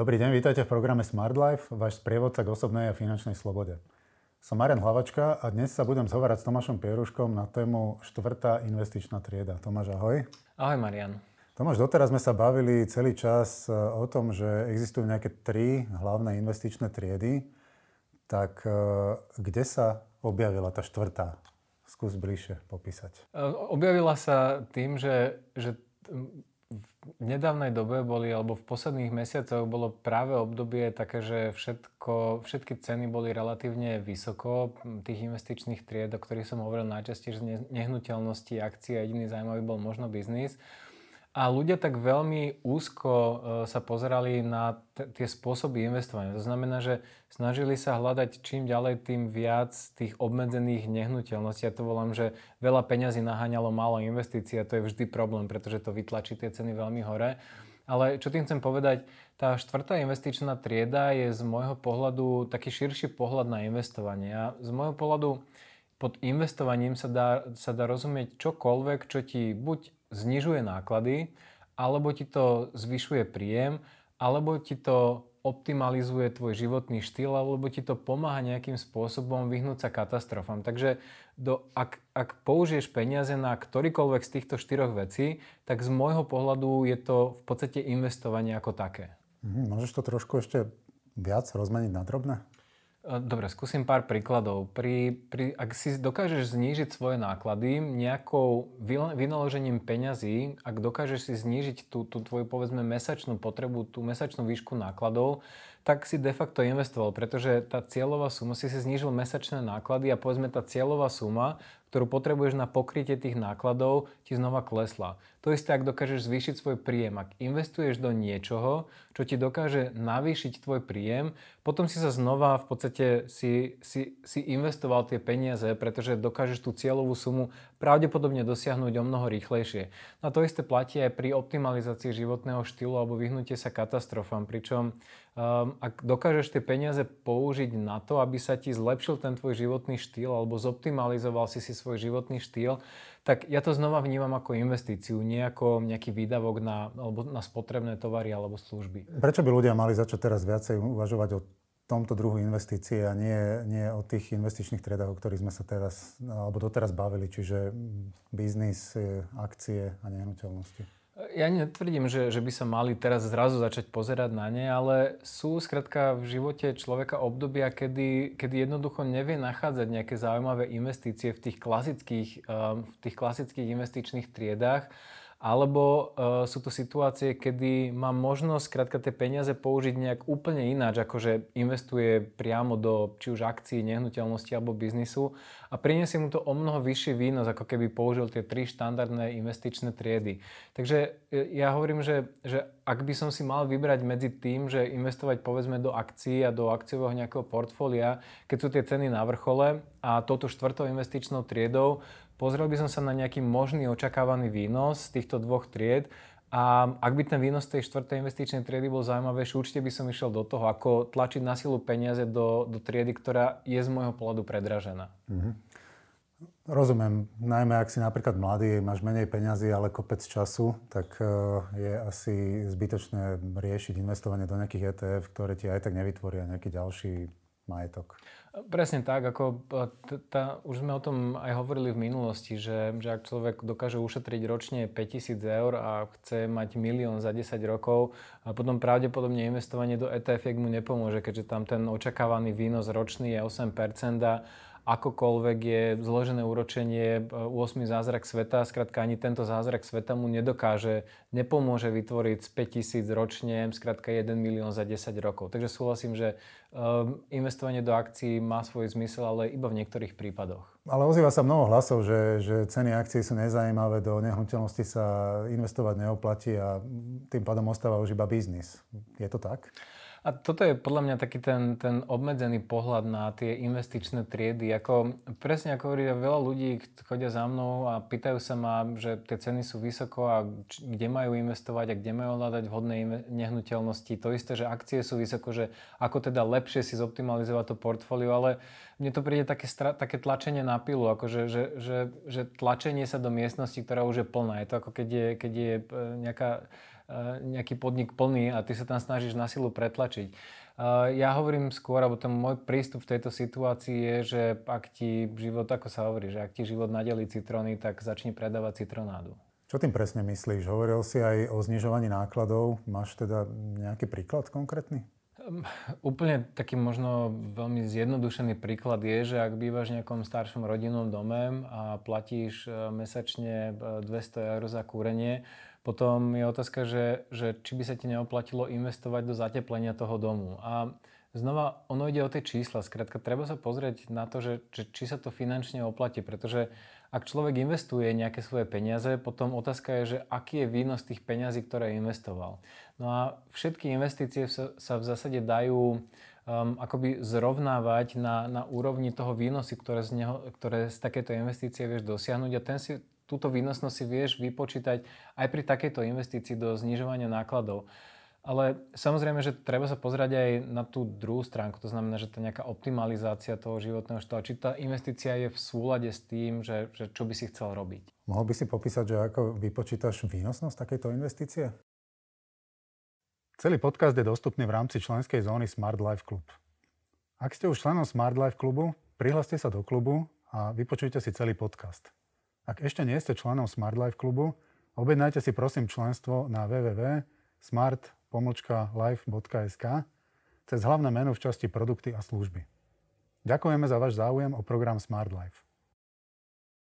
Dobrý deň, vítajte v programe Smart Life, váš sprievodca k osobnej a finančnej slobode. Som Marian Hlavačka a dnes sa budem zhovárať s Tomášom Pieruškom na tému štvrtá investičná trieda. Tomáš, ahoj. Ahoj, Marian. Tomáš, doteraz sme sa bavili celý čas e, o tom, že existujú nejaké tri hlavné investičné triedy. Tak e, kde sa objavila tá štvrtá? Skús bližšie popísať. E, objavila sa tým, že, že nedávnej dobe boli, alebo v posledných mesiacoch bolo práve obdobie také, že všetko, všetky ceny boli relatívne vysoko tých investičných tried, o ktorých som hovoril najčastejšie, nehnuteľnosti, akcie a jediný zaujímavý bol možno biznis. A ľudia tak veľmi úzko e, sa pozerali na t- tie spôsoby investovania. To znamená, že snažili sa hľadať čím ďalej, tým viac tých obmedzených nehnuteľností. Ja to volám, že veľa peňazí naháňalo málo investícií a to je vždy problém, pretože to vytlačí tie ceny veľmi hore. Ale čo tým chcem povedať, tá štvrtá investičná trieda je z môjho pohľadu taký širší pohľad na investovanie. A z môjho pohľadu pod investovaním sa dá, sa dá rozumieť čokoľvek, čo ti buď znižuje náklady, alebo ti to zvyšuje príjem, alebo ti to optimalizuje tvoj životný štýl, alebo ti to pomáha nejakým spôsobom vyhnúť sa katastrofám. Takže do, ak, ak použiješ peniaze na ktorýkoľvek z týchto štyroch vecí, tak z môjho pohľadu je to v podstate investovanie ako také. Mhm, môžeš to trošku ešte viac rozmeniť na drobné? Dobre, skúsim pár príkladov. Pri, pri, ak si dokážeš znížiť svoje náklady nejakou vynaložením peňazí, ak dokážeš si znížiť tú, tú tvoju povedzme mesačnú potrebu, tú mesačnú výšku nákladov, tak si de facto investoval, pretože tá cieľová suma, si si znížil mesačné náklady a povedzme tá cieľová suma ktorú potrebuješ na pokrytie tých nákladov, ti znova klesla. To isté, ak dokážeš zvýšiť svoj príjem. Ak investuješ do niečoho, čo ti dokáže navýšiť tvoj príjem, potom si sa znova v podstate si, si, si investoval tie peniaze, pretože dokážeš tú cieľovú sumu pravdepodobne dosiahnuť o mnoho rýchlejšie. No a to isté platí aj pri optimalizácii životného štýlu alebo vyhnutie sa katastrofám, pričom Um, ak dokážeš tie peniaze použiť na to, aby sa ti zlepšil ten tvoj životný štýl alebo zoptimalizoval si si svoj životný štýl, tak ja to znova vnímam ako investíciu, nie ako nejaký výdavok na, alebo na spotrebné tovary alebo služby. Prečo by ľudia mali začať teraz viacej uvažovať o tomto druhu investície a nie, nie o tých investičných triedách, o ktorých sme sa teraz alebo doteraz bavili, čiže biznis, e, akcie a nehnuteľnosti? Ja netvrdím, že, že by sa mali teraz zrazu začať pozerať na ne, ale sú skrátka v živote človeka obdobia, kedy, kedy jednoducho nevie nachádzať nejaké zaujímavé investície v tých klasických, um, v tých klasických investičných triedách alebo uh, sú to situácie, kedy má možnosť krátka tie peniaze použiť nejak úplne ináč, akože investuje priamo do či už akcií, nehnuteľnosti alebo biznisu a priniesie mu to o mnoho vyšší výnos, ako keby použil tie tri štandardné investičné triedy. Takže e, ja hovorím, že, že ak by som si mal vybrať medzi tým, že investovať povedzme do akcií a do akciového nejakého portfólia, keď sú tie ceny na vrchole a touto štvrtou investičnou triedou, Pozrel by som sa na nejaký možný očakávaný výnos z týchto dvoch tried a ak by ten výnos tej štvrtej investičnej triedy bol zaujímavejší, určite by som išiel do toho, ako tlačiť na silu peniaze do, do triedy, ktorá je z môjho pohľadu predražená. Mm-hmm. Rozumiem. Najmä ak si napríklad mladý, máš menej peňazí, ale kopec času, tak e, je asi zbytočné riešiť investovanie do nejakých ETF, ktoré ti aj tak nevytvoria nejaký ďalší majetok. Presne tak, ako t- t- už sme o tom aj hovorili v minulosti, že, že ak človek dokáže ušetriť ročne 5000 eur a chce mať milión za 10 rokov, a potom pravdepodobne investovanie do ETF mu nepomôže, keďže tam ten očakávaný výnos ročný je 8% a akokoľvek je zložené úročenie 8. E, zázrak sveta, skrátka ani tento zázrak sveta mu nedokáže, nepomôže vytvoriť z 5000 ročne, skrátka 1 milión za 10 rokov. Takže súhlasím, že um, investovanie do akcií má svoj zmysel, ale iba v niektorých prípadoch. Ale ozýva sa mnoho hlasov, že, že ceny akcií sú nezajímavé, do nehnuteľnosti sa investovať neoplatí a tým pádom ostáva už iba biznis. Je to tak? A toto je podľa mňa taký ten, ten obmedzený pohľad na tie investičné triedy. Ako, presne ako hovorí, veľa ľudí chodia za mnou a pýtajú sa ma, že tie ceny sú vysoko a č- kde majú investovať a kde majú hľadať vhodné nehnuteľnosti. To isté, že akcie sú vysoko, že ako teda lepšie si zoptimalizovať to portfólio, ale mne to príde také, stra- také tlačenie na pilu, akože, že, že, že tlačenie sa do miestnosti, ktorá už je plná. Je to ako keď je, keď je e, nejaká nejaký podnik plný a ty sa tam snažíš na silu pretlačiť. Ja hovorím skôr, alebo ten môj prístup v tejto situácii je, že ak ti život, ako sa hovorí, že ak ti život nadelí citróny, tak začni predávať citronádu. Čo tým presne myslíš? Hovoril si aj o znižovaní nákladov. Máš teda nejaký príklad konkrétny? Um, úplne taký možno veľmi zjednodušený príklad je, že ak bývaš v nejakom staršom rodinnom dome a platíš e, mesačne 200 e, eur za kúrenie, potom je otázka, že, že či by sa ti neoplatilo investovať do zateplenia toho domu. A znova, ono ide o tie čísla. Skrátka, treba sa pozrieť na to, že, že či sa to finančne oplatí, pretože ak človek investuje nejaké svoje peniaze, potom otázka je, že aký je výnos tých peňazí, ktoré investoval. No a všetky investície sa, sa v zásade dajú um, akoby zrovnávať na, na úrovni toho výnosu, ktoré z, neho, ktoré z takéto investície vieš dosiahnuť a ten si, túto výnosnosť si vieš vypočítať aj pri takejto investícii do znižovania nákladov. Ale samozrejme, že treba sa pozrieť aj na tú druhú stránku, to znamená, že tá nejaká optimalizácia toho životného štýlu, či tá investícia je v súlade s tým, že, že čo by si chcel robiť. Mohol by si popísať, že ako vypočítaš výnosnosť takejto investície? Celý podcast je dostupný v rámci členskej zóny Smart Life Club. Ak ste už členom Smart Life klubu, prihláste sa do klubu a vypočujte si celý podcast. Ak ešte nie ste členom Smart Life klubu, objednajte si prosím členstvo na www.smart.com live.sk cez hlavné meno v časti produkty a služby. Ďakujeme za váš záujem o program Smart Life.